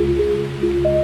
Música